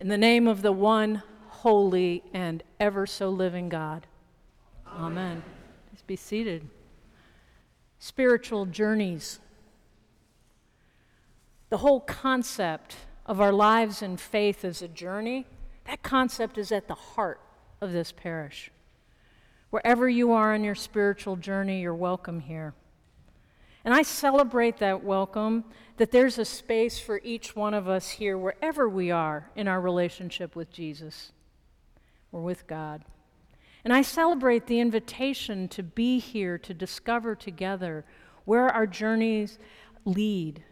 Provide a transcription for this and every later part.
In the name of the one holy and ever so living God. Amen. Amen. Please be seated. Spiritual journeys. The whole concept of our lives in faith as a journey, that concept is at the heart of this parish. Wherever you are on your spiritual journey, you're welcome here. And I celebrate that welcome, that there's a space for each one of us here, wherever we are in our relationship with Jesus or with God. And I celebrate the invitation to be here to discover together where our journeys lead,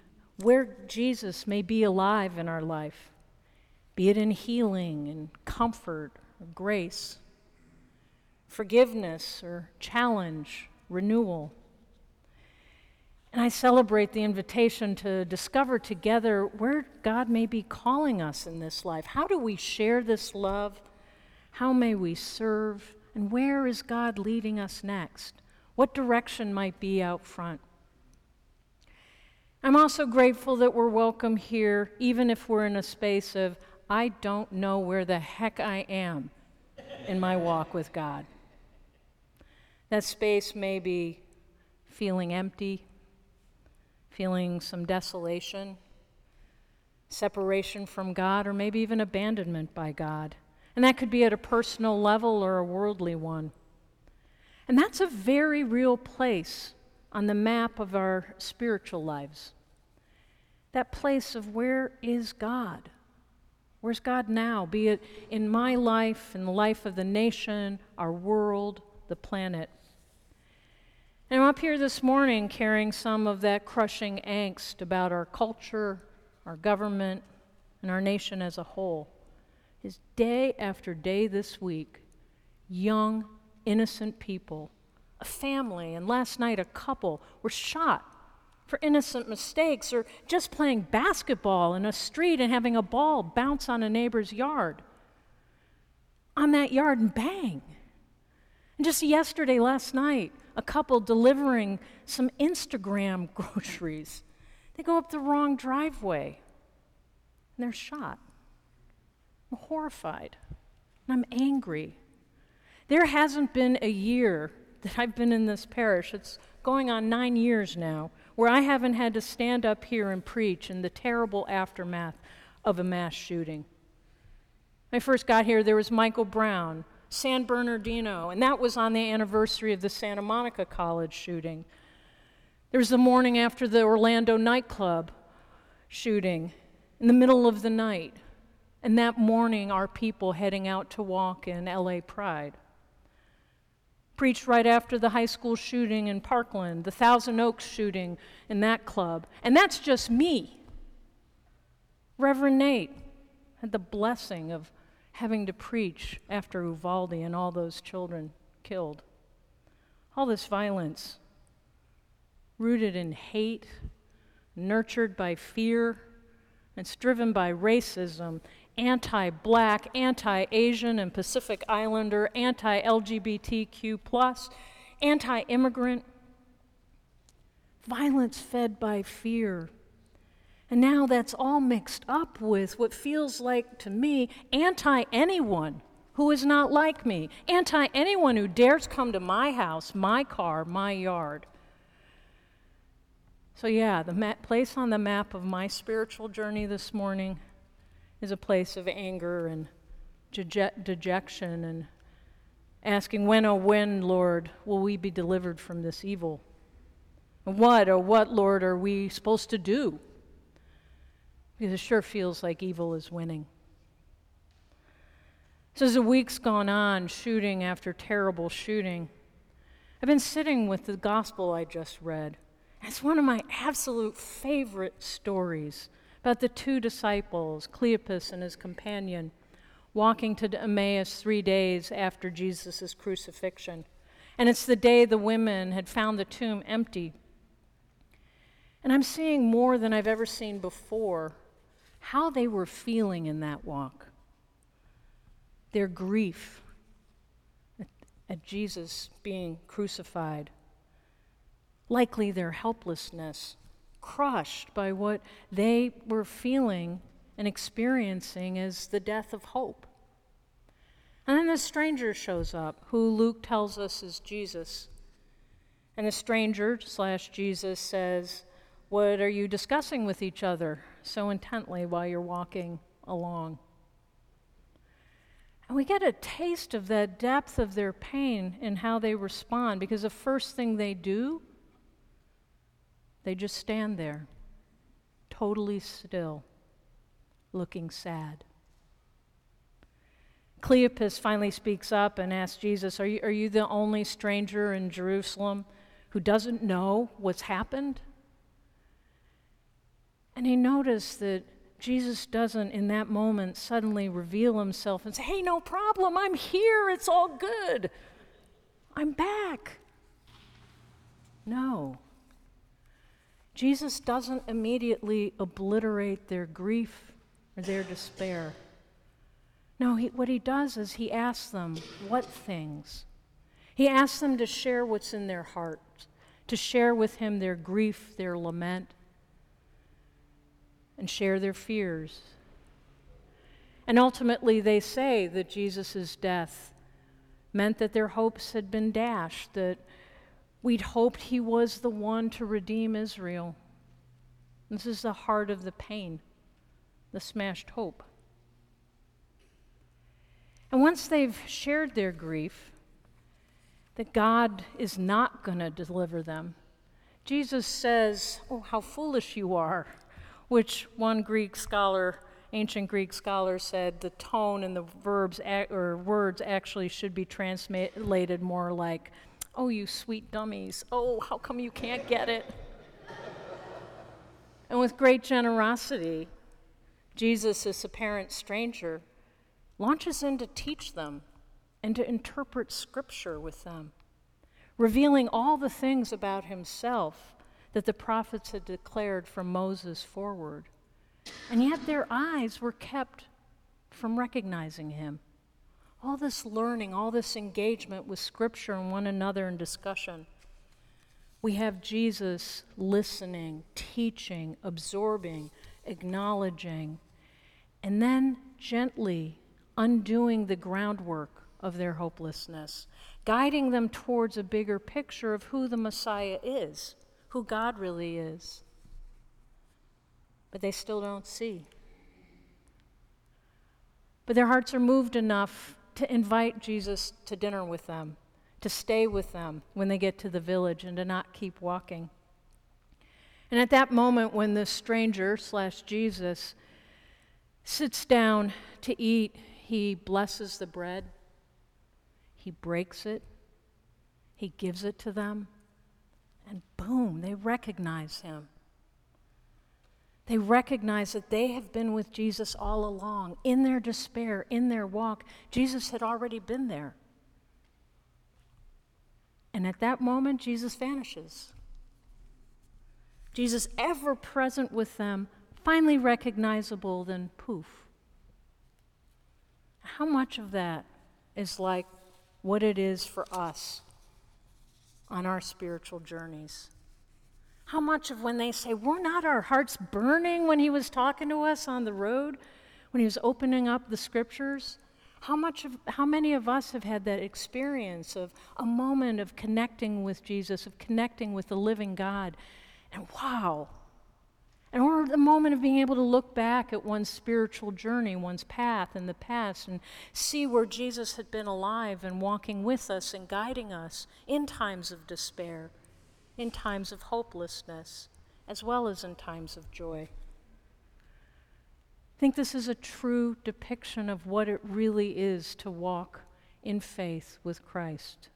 where Jesus may be alive in our life, be it in healing and comfort or grace, forgiveness or challenge, renewal. And I celebrate the invitation to discover together where God may be calling us in this life. How do we share this love? How may we serve? And where is God leading us next? What direction might be out front? I'm also grateful that we're welcome here, even if we're in a space of, I don't know where the heck I am in my walk with God. That space may be feeling empty, feeling some desolation, separation from God, or maybe even abandonment by God. And that could be at a personal level or a worldly one. And that's a very real place on the map of our spiritual lives. That place of where is God? Where's God now? Be it in my life, in the life of the nation, our world, the planet. And I'm up here this morning carrying some of that crushing angst about our culture, our government, and our nation as a whole. Is day after day this week, young, innocent people, a family, and last night a couple were shot for innocent mistakes or just playing basketball in a street and having a ball bounce on a neighbor's yard. On that yard and bang. And just yesterday, last night, a couple delivering some Instagram groceries. They go up the wrong driveway and they're shot. I'm horrified and I'm angry. There hasn't been a year that I've been in this parish, it's going on nine years now, where I haven't had to stand up here and preach in the terrible aftermath of a mass shooting. When I first got here, there was Michael Brown, San Bernardino, and that was on the anniversary of the Santa Monica College shooting. There was the morning after the Orlando nightclub shooting in the middle of the night. And that morning, our people heading out to walk in LA Pride. Preached right after the high school shooting in Parkland, the Thousand Oaks shooting in that club. And that's just me. Reverend Nate had the blessing of having to preach after Uvalde and all those children killed. All this violence, rooted in hate, nurtured by fear, and driven by racism, anti black, anti Asian and Pacific Islander, anti LGBTQ, anti immigrant, violence fed by fear, and now that's all mixed up with what feels like to me anti anyone who is not like me, anti anyone who dares come to my house, my car, my yard. So, yeah, the ma- place on the map of my spiritual journey this morning is a place of anger and dejection and asking, When, oh, when, Lord, will we be delivered from this evil? And what, oh, what, Lord, are we supposed to do? Because it sure feels like evil is winning. So, as the week's gone on, shooting after terrible shooting, I've been sitting with the gospel I just read. It's one of my absolute favorite stories about the two disciples, Cleopas and his companion, walking to Emmaus three days after Jesus' crucifixion. And it's the day the women had found the tomb empty. And I'm seeing more than I've ever seen before how they were feeling in that walk. Their grief at, at Jesus being crucified, likely their helplessness, crushed by what they were feeling and experiencing is the death of hope. And then the stranger shows up, who Luke tells us is Jesus. And the stranger slash Jesus says, What are you discussing with each other so intently while you're walking along? And we get a taste of the depth of their pain and how they respond because the first thing they do, they just stand there, totally still, looking sad. Cleopas finally speaks up and asks Jesus, are you, are you the only stranger in Jerusalem who doesn't know what's happened? And he noticed that Jesus doesn't, in that moment, suddenly reveal himself and say, Hey, no problem, I'm here, it's all good, I'm back. No. Jesus doesn't immediately obliterate their grief or their despair. No, he, what he does is he asks them, What things? He asks them to share what's in their heart, to share with him their grief, their lament, and share their fears. And ultimately, they say that Jesus' death meant that their hopes had been dashed, that we'd hoped he was the one to redeem Israel. This is the heart of the pain, the smashed hope. And once they've shared their grief, that God is not going to deliver them, Jesus says, Oh, how foolish you are which one Greek scholar, ancient Greek scholar, said the tone and the verbs or words actually should be translated more like, "Oh, you sweet dummies! Oh, how come you can't get it?" and with great generosity, Jesus, this apparent stranger, launches in to teach them and to interpret Scripture with them, revealing all the things about himself that the prophets had declared from Moses forward. And yet their eyes were kept from recognizing him. All this learning, all this engagement with Scripture and one another in discussion. We have Jesus listening, teaching, absorbing, acknowledging, and then gently undoing the groundwork of their hopelessness, guiding them towards a bigger picture of who the Messiah is who God really is. But they still don't see. But their hearts are moved enough to invite Jesus to dinner with them, to stay with them when they get to the village, and to not keep walking. And at that moment, when the stranger slash Jesus sits down to eat, he blesses the bread, he breaks it, he gives it to them, and boom, they recognize him. They recognize that they have been with Jesus all along. In their despair, in their walk, Jesus had already been there. And at that moment, Jesus vanishes. Jesus, ever present with them, finally recognizable, then poof. How much of that is like what it is for us on our spiritual journeys. How much of when they say, Were not our hearts burning when he was talking to us on the road, when he was opening up the scriptures? How, much of, how many of us have had that experience of a moment of connecting with Jesus, of connecting with the living God? And wow, the moment of being able to look back at one's spiritual journey, one's path in the past, and see where Jesus had been alive and walking with us and guiding us in times of despair, in times of hopelessness, as well as in times of joy. I think this is a true depiction of what it really is to walk in faith with Christ.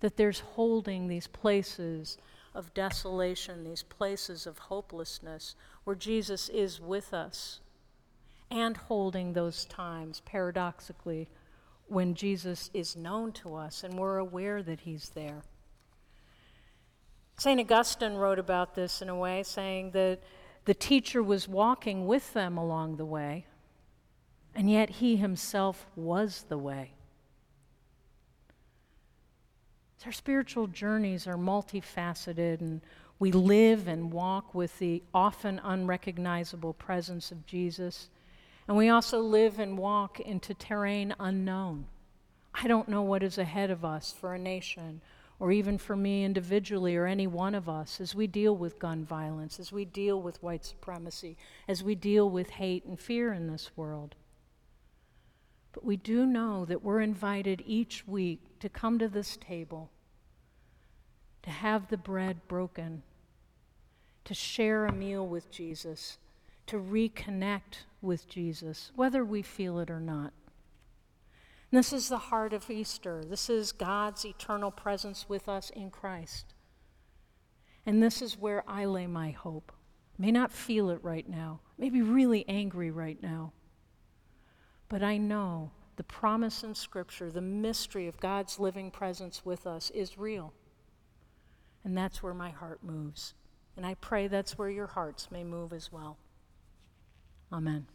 That there's holding these places of desolation, these places of hopelessness, where Jesus is with us, and holding those times, paradoxically, when Jesus is known to us and we're aware that he's there. St. Augustine wrote about this in a way, saying that the teacher was walking with them along the way, and yet he himself was the way. Our spiritual journeys are multifaceted, and We live and walk with the often unrecognizable presence of Jesus. And we also live and walk into terrain unknown. I don't know what is ahead of us for a nation, or even for me individually, or any one of us as we deal with gun violence, as we deal with white supremacy, as we deal with hate and fear in this world. But we do know that we're invited each week to come to this table, to have the bread broken, to share a meal with Jesus, to reconnect with Jesus, whether we feel it or not. And this is the heart of Easter. This is God's eternal presence with us in Christ. And this is where I lay my hope. may not feel it right now, may be really angry right now. But I know the promise in Scripture, the mystery of God's living presence with us is real. And that's where my heart moves. And I pray that's where your hearts may move as well. Amen.